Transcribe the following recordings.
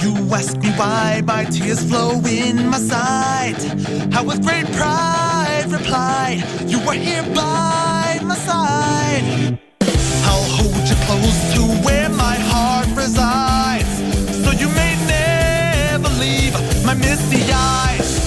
You ask me why my tears flow in my sight. I with great pride replied, You are here by my side. I'll hold you close to where my heart resides. So you may never leave my misty eyes.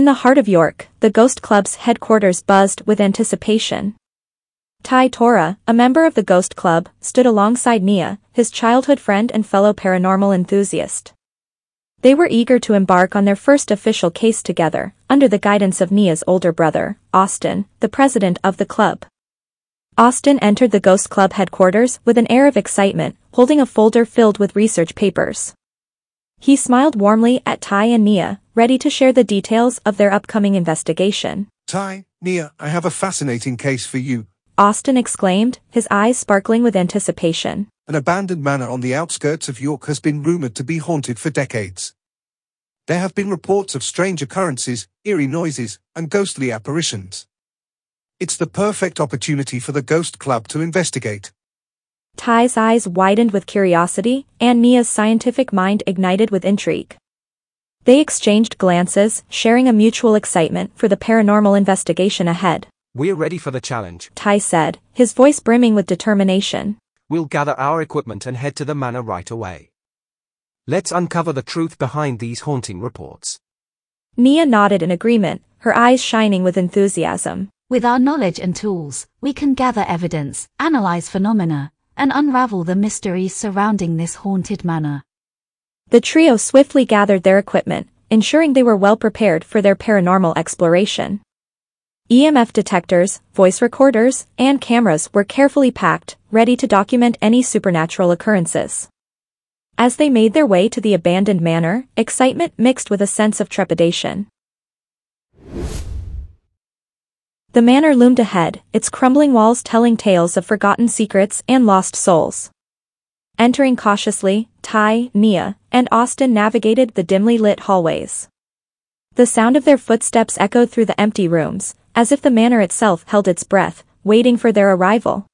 In the heart of York, the Ghost Club's headquarters buzzed with anticipation. Ty Tora, a member of the Ghost Club, stood alongside Nia, his childhood friend and fellow paranormal enthusiast. They were eager to embark on their first official case together, under the guidance of Nia's older brother, Austin, the president of the club. Austin entered the Ghost Club headquarters with an air of excitement, holding a folder filled with research papers. He smiled warmly at Ty and Nia, ready to share the details of their upcoming investigation. Ty, Nia, I have a fascinating case for you. Austin exclaimed, his eyes sparkling with anticipation. An abandoned manor on the outskirts of York has been rumored to be haunted for decades. There have been reports of strange occurrences, eerie noises, and ghostly apparitions. It's the perfect opportunity for the Ghost Club to investigate. Ty's eyes widened with curiosity, and Nia's scientific mind ignited with intrigue. They exchanged glances, sharing a mutual excitement for the paranormal investigation ahead. We're ready for the challenge. Ty said, his voice brimming with determination. We'll gather our equipment and head to the manor right away. Let's uncover the truth behind these haunting reports. Nia nodded in agreement, her eyes shining with enthusiasm. With our knowledge and tools, we can gather evidence, analyze phenomena, and unravel the mysteries surrounding this haunted manor. The trio swiftly gathered their equipment, ensuring they were well prepared for their paranormal exploration. EMF detectors, voice recorders, and cameras were carefully packed, ready to document any supernatural occurrences. As they made their way to the abandoned manor, excitement mixed with a sense of trepidation. The manor loomed ahead, its crumbling walls telling tales of forgotten secrets and lost souls. Entering cautiously, Ty, Nia, and Austin navigated the dimly lit hallways. The sound of their footsteps echoed through the empty rooms, as if the manor itself held its breath, waiting for their arrival.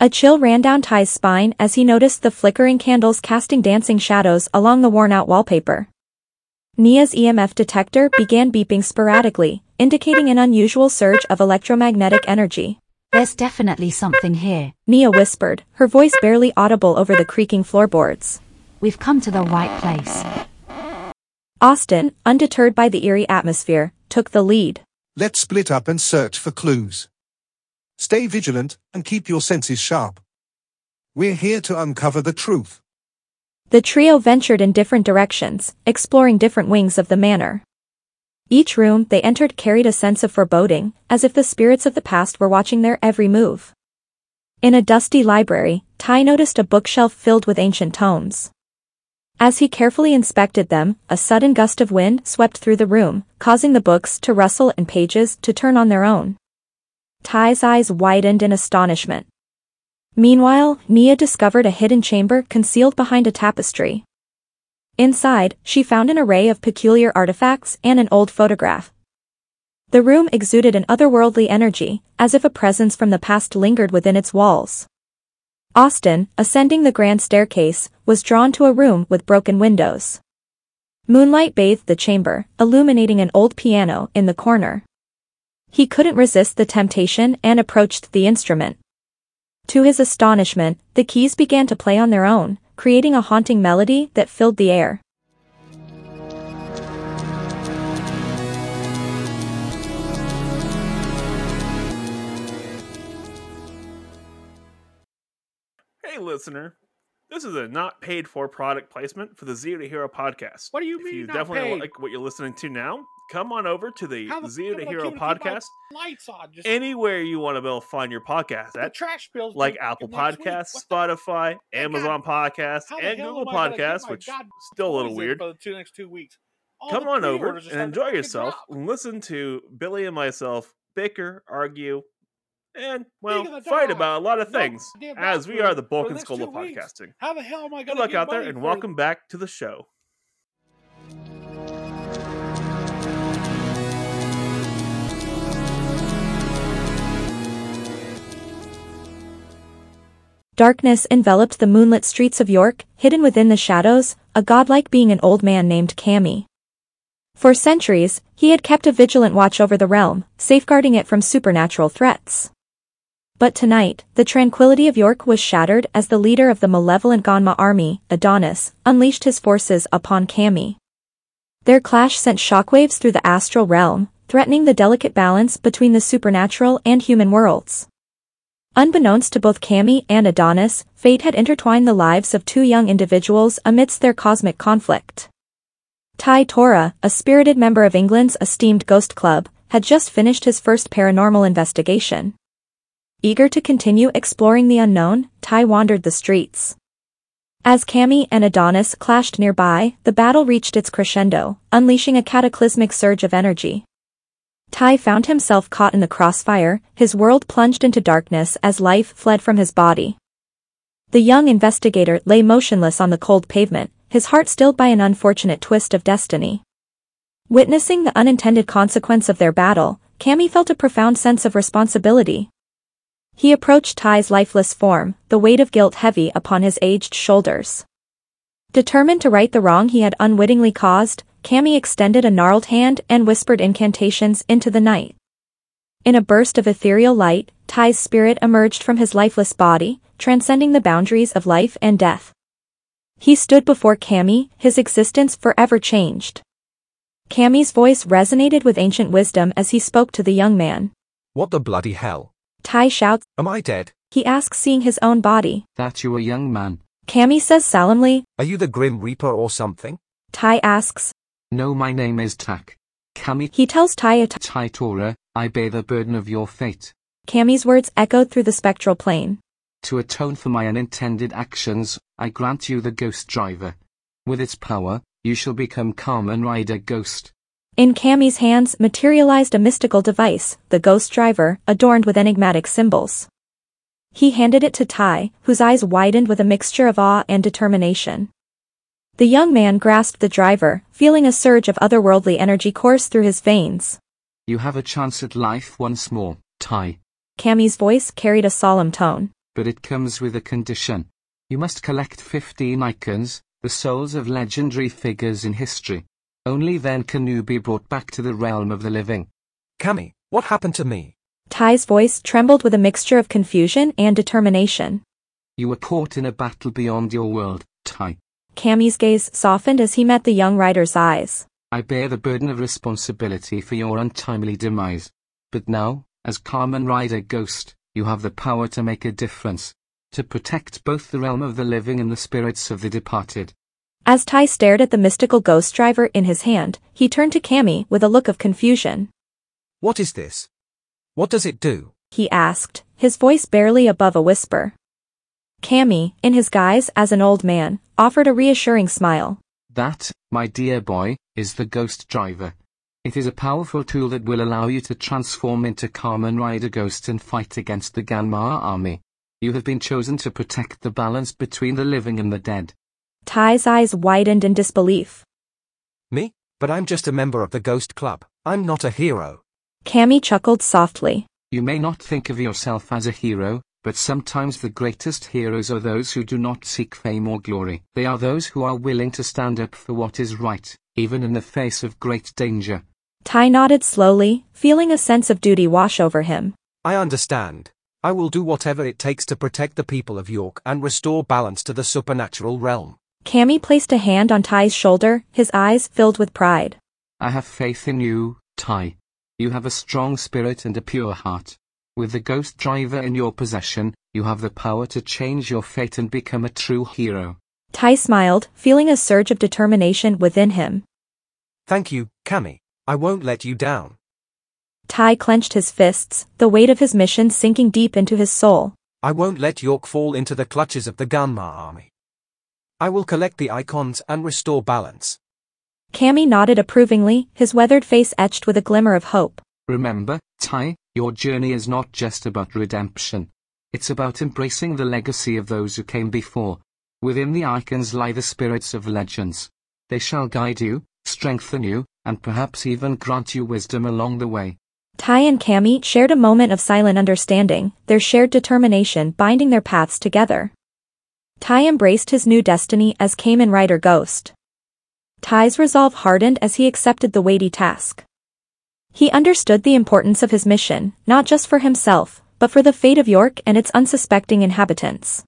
A chill ran down Ty's spine as he noticed the flickering candles casting dancing shadows along the worn-out wallpaper. Nia's EMF detector began beeping sporadically, indicating an unusual surge of electromagnetic energy. There's definitely something here. Nia whispered, her voice barely audible over the creaking floorboards. We've come to the right place. Austin, undeterred by the eerie atmosphere, took the lead. Let's split up and search for clues. Stay vigilant and keep your senses sharp. We're here to uncover the truth. The trio ventured in different directions, exploring different wings of the manor. Each room they entered carried a sense of foreboding, as if the spirits of the past were watching their every move. In a dusty library, Ty noticed a bookshelf filled with ancient tomes. As he carefully inspected them, a sudden gust of wind swept through the room, causing the books to rustle and pages to turn on their own. Ty's eyes widened in astonishment. Meanwhile, Nia discovered a hidden chamber concealed behind a tapestry. Inside, she found an array of peculiar artifacts and an old photograph. The room exuded an otherworldly energy, as if a presence from the past lingered within its walls. Austin, ascending the grand staircase, was drawn to a room with broken windows. Moonlight bathed the chamber, illuminating an old piano in the corner. He couldn't resist the temptation and approached the instrument. To his astonishment, the keys began to play on their own, creating a haunting melody that filled the air. Hey, listener. This is a not paid for product placement for the Zero to Hero podcast. What do you if mean you definitely paid? like what you're listening to now, come on over to the the Zero to Hero keeping- keep my podcast. Lights on. Just Anywhere you want to be able to find your podcast at, trash bills. like Apple. Podcasts, What the- Spotify, Amazon Podcasts, and Google am I gonna keep Podcasts, which god still a little weird. For the two next two weeks. All Come on over and enjoy yourself and listen to Billy and myself bicker, argue, and well, fight about a lot of things, goddamn as we are the for bulk the and school two of weeks. podcasting. How the hell am I Good going luck out there, and welcome back to the show. Darkness enveloped the moonlit streets of York, hidden within the shadows, a godlike being an old man named Cami. For centuries, he had kept a vigilant watch over the realm, safeguarding it from supernatural threats. But tonight, the tranquility of York was shattered as the leader of the malevolent Ganma army, Adonis, unleashed his forces upon Cami. Their clash sent shockwaves through the astral realm, threatening the delicate balance between the supernatural and human worlds. Unbeknownst to both Cami and Adonis, fate had intertwined the lives of two young individuals amidst their cosmic conflict. Ty Tora, a spirited member of England's esteemed ghost club, had just finished his first paranormal investigation. Eager to continue exploring the unknown, Ty wandered the streets. As Cami and Adonis clashed nearby, the battle reached its crescendo, unleashing a cataclysmic surge of energy. Tai found himself caught in the crossfire, his world plunged into darkness as life fled from his body. The young investigator lay motionless on the cold pavement, his heart stilled by an unfortunate twist of destiny. Witnessing the unintended consequence of their battle, Cami felt a profound sense of responsibility. He approached Ty's lifeless form, the weight of guilt heavy upon his aged shoulders. Determined to right the wrong he had unwittingly caused, Cami extended a gnarled hand and whispered incantations into the night. In a burst of ethereal light, Ty's spirit emerged from his lifeless body, transcending the boundaries of life and death. He stood before Cami, his existence forever changed. Cami's voice resonated with ancient wisdom as he spoke to the young man. What the bloody hell? Ty shouts, Am I dead? he asks seeing his own body. That you a young man. Cami says solemnly, Are you the Grim Reaper or something? Ty asks, No, my name is Tak. Kami he tells Ty a t- Taitora, I bear the burden of your fate. Cami's words echoed through the spectral plane. To atone for my unintended actions, I grant you the Ghost Driver. With its power, you shall become Kamen Rider Ghost. In Cammy's hands materialized a mystical device, the Ghost Driver, adorned with enigmatic symbols. He handed it to Tai, whose eyes widened with a mixture of awe and determination. The young man grasped the driver, feeling a surge of otherworldly energy course through his veins. You have a chance at life once more, Tai. Cammy's voice carried a solemn tone. But it comes with a condition. You must collect 15 icons, the souls of legendary figures in history. Only then can you be brought back to the realm of the living. Cammy, what happened to me? Tai's voice trembled with a mixture of confusion and determination. You were caught in a battle beyond your world, Tai. Cammy's gaze softened as he met the young rider's eyes. I bear the burden of responsibility for your untimely demise. But now, as Kamen Rider Ghost, you have the power to make a difference. To protect both the realm of the living and the spirits of the departed. As Tai stared at the mystical ghost driver in his hand, he turned to Cammy with a look of confusion. What is this? What does it do? He asked, his voice barely above a whisper. Cammy, in his guise as an old man, offered a reassuring smile. That, my dear boy, is the Ghost Driver. It is a powerful tool that will allow you to transform into Kamen Rider Ghost and fight against the Ganma army. You have been chosen to protect the balance between the living and the dead. Tai's eyes widened in disbelief. Me? But I'm just a member of the Ghost Club. I'm not a hero. Cammy chuckled softly. You may not think of yourself as a hero, but sometimes the greatest heroes are those who do not seek fame or glory. They are those who are willing to stand up for what is right, even in the face of great danger. Ty nodded slowly, feeling a sense of duty wash over him. I understand. I will do whatever it takes to protect the people of York and restore balance to the supernatural realm. Cammy placed a hand on Tai's shoulder, his eyes filled with pride. I have faith in you, Tai. You have a strong spirit and a pure heart. With the Ghost Driver in your possession, you have the power to change your fate and become a true hero. Tai smiled, feeling a surge of determination within him. Thank you, Cammy. I won't let you down. Tai clenched his fists, the weight of his mission sinking deep into his soul. I won't let York fall into the clutches of the Ganma army. I will collect the icons and restore balance. Cammy nodded approvingly, his weathered face etched with a glimmer of hope. Remember, Tai, your journey is not just about redemption. It's about embracing the legacy of those who came before. Within the icons lie the spirits of legends. They shall guide you, strengthen you, and perhaps even grant you wisdom along the way. Tai and Cammy shared a moment of silent understanding, their shared determination binding their paths together. Tai embraced his new destiny as Kamen Rider Ghost. Tai's resolve hardened as he accepted the weighty task. He understood the importance of his mission, not just for himself, but for the fate of York and its unsuspecting inhabitants.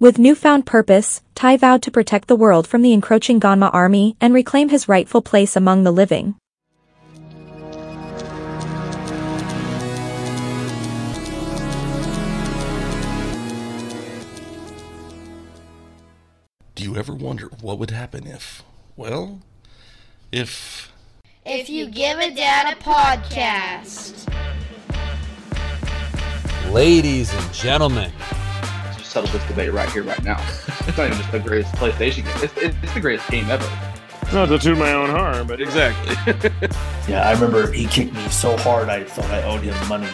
With newfound purpose, Tai vowed to protect the world from the encroaching Ganma army and reclaim his rightful place among the living. Ever wonder what would happen if, well, if If you give a dad a podcast. Ladies and gentlemen, Just settle this debate right here, right now. it's not even just the greatest PlayStation game. It's, it's, it's the greatest game ever. Not to toot my own horn, but Exactly. Yeah, I remember he kicked me so hard I thought I owed him money.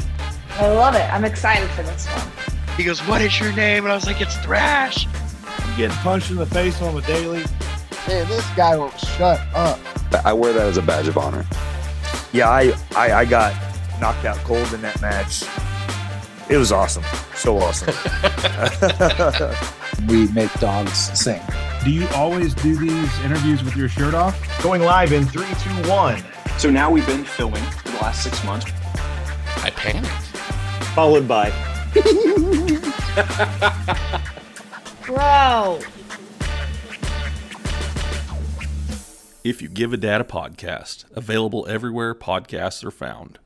I love it. I'm excited for this one. He goes, What is your name? And I was like, It's Thrash. I'm punched in the face on the daily. Man, this guy won't shut up. I wear that as a badge of honor. Yeah, I, I, I got knocked out cold in that match. It was awesome. So awesome. we make dogs sing. Do you always do these interviews with your shirt off? Going live in three, two, one. So now we've been filming for the last six months. I panicked. Followed by. Bro. If You Give a Dad a Podcast, available everywhere podcasts are found.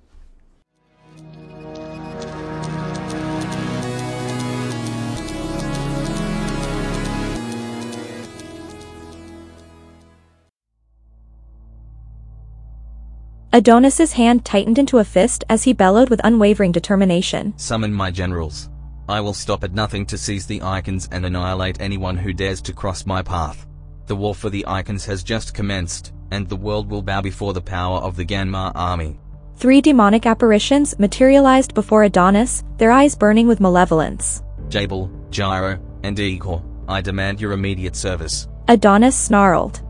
Adonis's hand tightened into a fist as he bellowed with unwavering determination. summon my generals. I will stop at nothing to seize the icons and annihilate anyone who dares to cross my path. The war for the icons has just commenced, and the world will bow before the power of the Ganma army. Three demonic apparitions materialized before Adonis, their eyes burning with malevolence. Jabal, Gyro, and Igor, I demand your immediate service. Adonis snarled.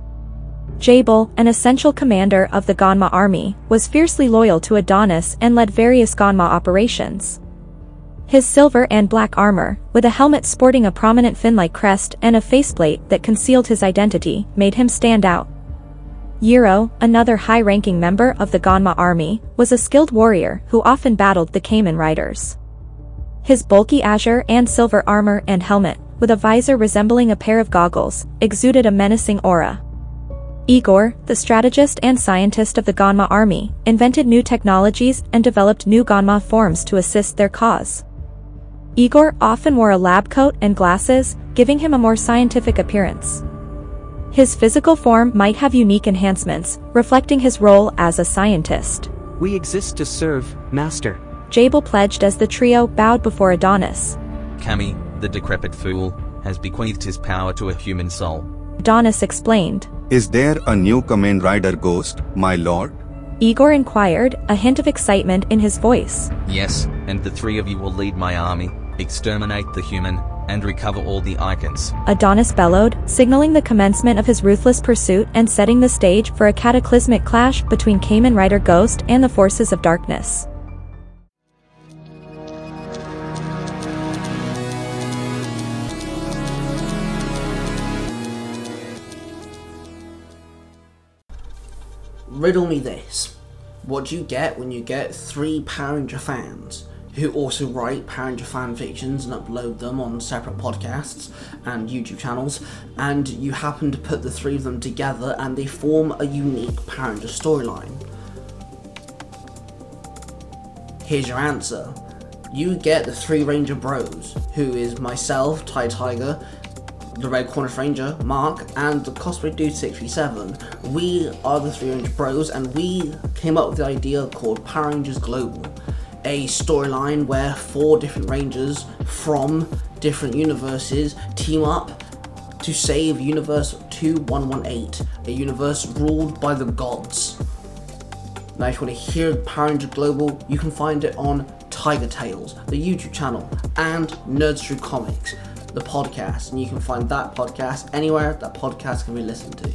Jabal, an essential commander of the Ganma army, was fiercely loyal to Adonis and led various Ganma operations. His silver and black armor, with a helmet sporting a prominent fin-like crest and a faceplate that concealed his identity, made him stand out. Yiro, another high-ranking member of the Ganma army, was a skilled warrior who often battled the Kamen Riders. His bulky azure and silver armor and helmet, with a visor resembling a pair of goggles, exuded a menacing aura. Igor, the strategist and scientist of the Ganma army, invented new technologies and developed new Ganma forms to assist their cause. Igor often wore a lab coat and glasses, giving him a more scientific appearance. His physical form might have unique enhancements, reflecting his role as a scientist. We exist to serve, Master. Jabal pledged as the trio bowed before Adonis. Kami, the decrepit fool, has bequeathed his power to a human soul. Adonis explained. Is there a new Kamen Rider ghost, my lord? Igor inquired, a hint of excitement in his voice. Yes, and the three of you will lead my army, exterminate the human, and recover all the icons. Adonis bellowed, signaling the commencement of his ruthless pursuit and setting the stage for a cataclysmic clash between Kamen Rider Ghost and the forces of darkness. Riddle me this. What do you get when you get three Power Ranger fans who also write Power Ranger fan fictions and upload them on separate podcasts and YouTube channels, and you happen to put the three of them together and they form a unique Power Ranger storyline? Here's your answer. You get the three Ranger Bros, who is myself, Ty Tiger, the Red Corner Ranger, Mark, and the Cosplay Dude 637. We are the Three Ranger Bros, and we came up with the idea called Power Rangers Global, a storyline where four different Rangers from different universes team up to save Universe 2118, a universe ruled by the gods. Now, if you want to hear Power Ranger Global, you can find it on Tiger Tales, the YouTube channel, and Nerds Through Comics the podcast, and you can find that podcast anywhere that podcast can be listened to.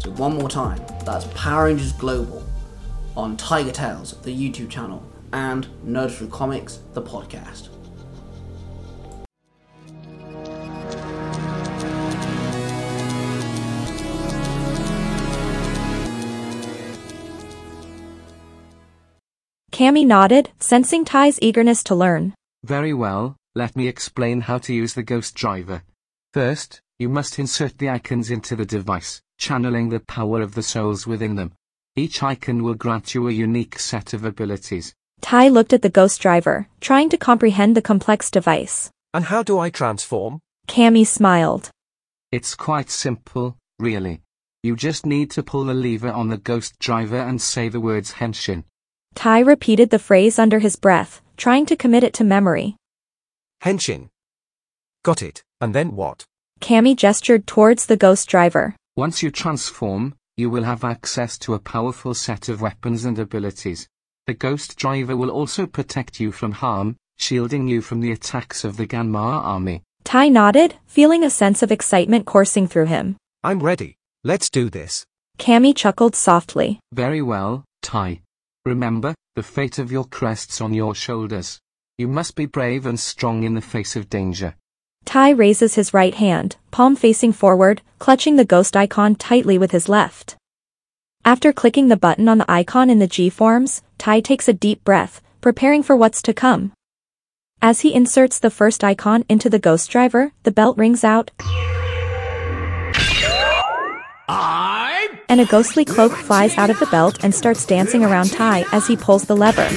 So one more time, that's Power Rangers Global on Tiger Tales, the YouTube channel, and Nerd Through Comics, the podcast. Cammy nodded, sensing Ty's eagerness to learn. Very well, let me explain how to use the Ghost Driver. First, you must insert the icons into the device, channeling the power of the souls within them. Each icon will grant you a unique set of abilities. Tai looked at the Ghost Driver, trying to comprehend the complex device. And how do I transform? Cammy smiled. It's quite simple, really. You just need to pull the lever on the Ghost Driver and say the words Henshin. Tai repeated the phrase under his breath, trying to commit it to memory. Henshin. Got it. And then what? Cammy gestured towards the ghost driver. Once you transform, you will have access to a powerful set of weapons and abilities. The ghost driver will also protect you from harm, shielding you from the attacks of the Ganma army. Ty nodded, feeling a sense of excitement coursing through him. I'm ready. Let's do this. Cammy chuckled softly. Very well, Ty. Remember, the fate of your crest's on your shoulders. You must be brave and strong in the face of danger. Ty raises his right hand, palm facing forward, clutching the ghost icon tightly with his left. After clicking the button on the icon in the G-forms, Ty takes a deep breath, preparing for what's to come. As he inserts the first icon into the ghost driver, the belt rings out. I and a ghostly cloak flies out of the belt and starts dancing around Ty as he pulls the lever.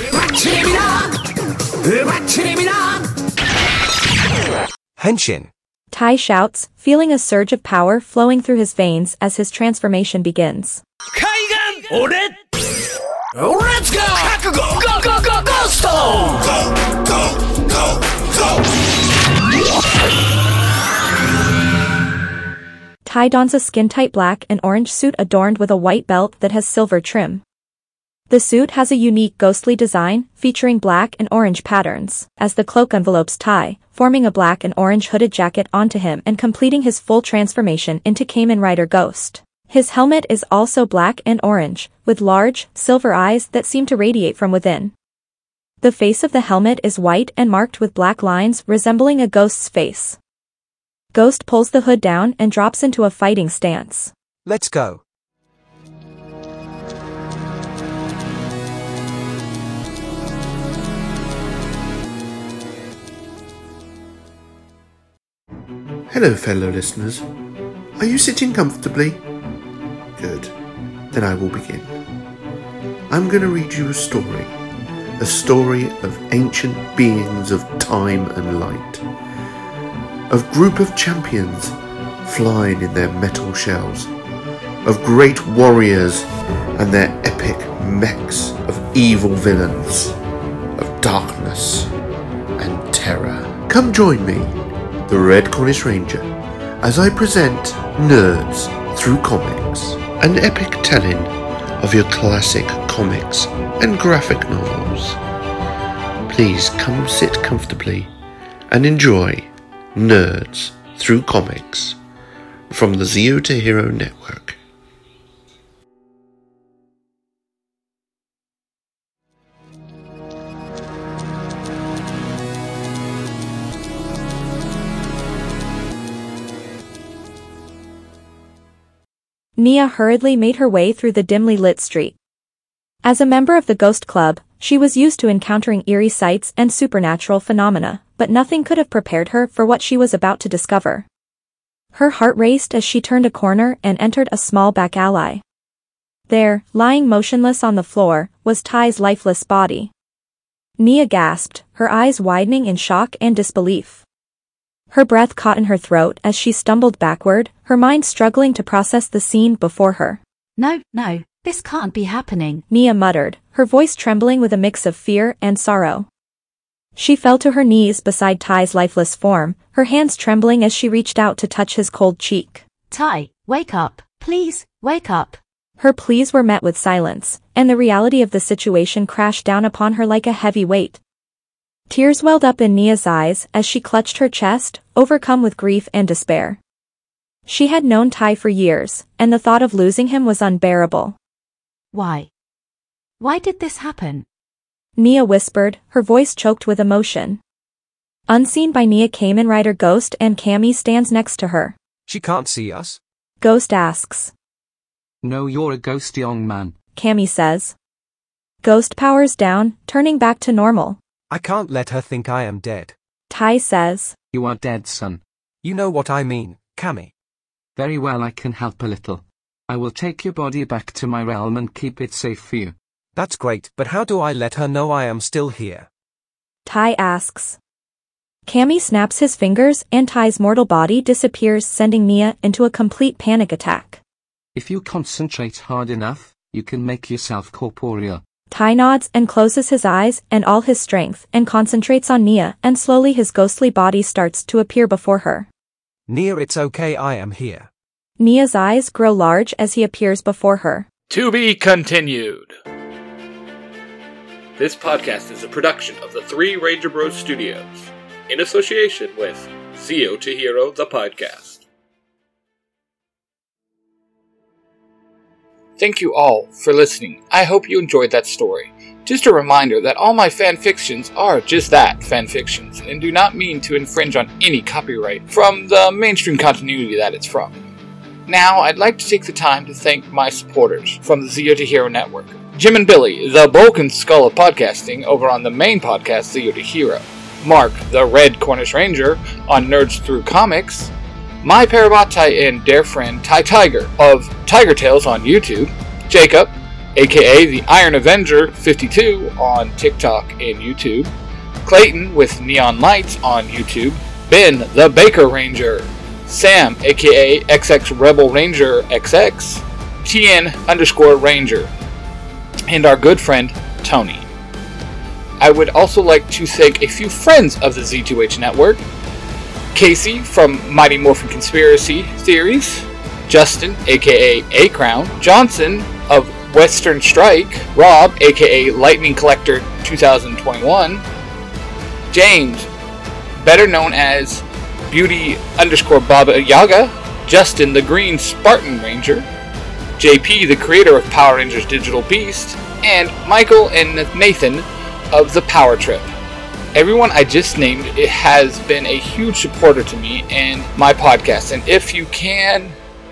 Henshin. Tai shouts, feeling a surge of power flowing through his veins as his transformation begins. Let's go! Go, go, go, go, go, Stone! Go, go, go, go! Ty dons a skin-tight black and orange suit adorned with a white belt that has silver trim. The suit has a unique ghostly design, featuring black and orange patterns, as the cloak envelopes Ty, forming a black and orange hooded jacket onto him and completing his full transformation into Kamen Rider Ghost. His helmet is also black and orange, with large, silver eyes that seem to radiate from within. The face of the helmet is white and marked with black lines resembling a ghost's face. Ghost pulls the hood down and drops into a fighting stance. Let's go. Hello, fellow listeners. Are you sitting comfortably? Good. Then I will begin. I'm going to read you a story. A story of ancient beings of time and light. Of group of champions flying in their metal shells. Of great warriors and their epic mechs of evil villains. Of darkness and terror. Come join me the Red Cornish Ranger, as I present Nerds Through Comics, an epic telling of your classic comics and graphic novels. Please come sit comfortably and enjoy Nerds Through Comics from the Zero to Hero Network. Nia hurriedly made her way through the dimly lit street. As a member of the Ghost Club, she was used to encountering eerie sights and supernatural phenomena, but nothing could have prepared her for what she was about to discover. Her heart raced as she turned a corner and entered a small back alley. There, lying motionless on the floor, was Ty's lifeless body. Nia gasped, her eyes widening in shock and disbelief. Her breath caught in her throat as she stumbled backward, her mind struggling to process the scene before her. No, no, this can't be happening. Nia muttered, her voice trembling with a mix of fear and sorrow. She fell to her knees beside Ty's lifeless form, her hands trembling as she reached out to touch his cold cheek. Ty, wake up, please, wake up. Her pleas were met with silence, and the reality of the situation crashed down upon her like a heavy weight. Tears welled up in Nia's eyes as she clutched her chest, overcome with grief and despair. She had known Ty for years, and the thought of losing him was unbearable. Why? Why did this happen? Nia whispered, her voice choked with emotion. Unseen by Nia Kamen Rider Ghost and Cammy stands next to her. She can't see us? Ghost asks. No, you're a ghost young man. Cammy says. Ghost powers down, turning back to normal. I can't let her think I am dead. Ty says. You are dead, son. You know what I mean, Cammy. Very well, I can help a little. I will take your body back to my realm and keep it safe for you. That's great, but how do I let her know I am still here? Ty asks. Cammy snaps his fingers and Ty's mortal body disappears sending Nia into a complete panic attack. If you concentrate hard enough, you can make yourself corporeal. Ty nods and closes his eyes and all his strength and concentrates on Nia and slowly his ghostly body starts to appear before her. Nia it's okay I am here. Nia's eyes grow large as he appears before her. To be continued. This podcast is a production of the Three Ranger Bros Studios in association with Zero to Hero the podcast. Thank you all for listening. I hope you enjoyed that story. Just a reminder that all my fan fictions are just that, fan fictions, and do not mean to infringe on any copyright from the mainstream continuity that it's from. Now, I'd like to take the time to thank my supporters from the Zero to Hero Network. Jim and Billy, the bulk and skull of podcasting, over on the main podcast, Zero to Hero. Mark, the Red Cornish Ranger, on Nerds Through Comics. My Parabatai and dear friend Ty Tiger of Tiger Tales on YouTube. Jacob, aka the Iron Avenger 52 on TikTok and YouTube. Clayton with Neon Lights on YouTube. Ben, the Baker Ranger. Sam, aka XX Rebel Ranger XX. TN underscore Ranger. and our good friend Tony. I would also like to thank a few friends of the Z2H network Casey from Mighty Morphin Conspiracy Theories, Justin, aka A Crown, Johnson of Western Strike, Rob, aka Lightning Collector 2021, James, better known as Beauty underscore Baba Yaga, Justin the Green Spartan Ranger, JP the creator of Power Rangers Digital Beast, and Michael and Nathan of the Power Trip. Everyone I just named it has been a huge supporter to me and my podcast, and if you can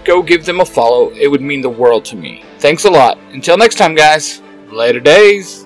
go give them a follow, it would mean the world to me. Thanks a lot. Until next time, guys. Later days.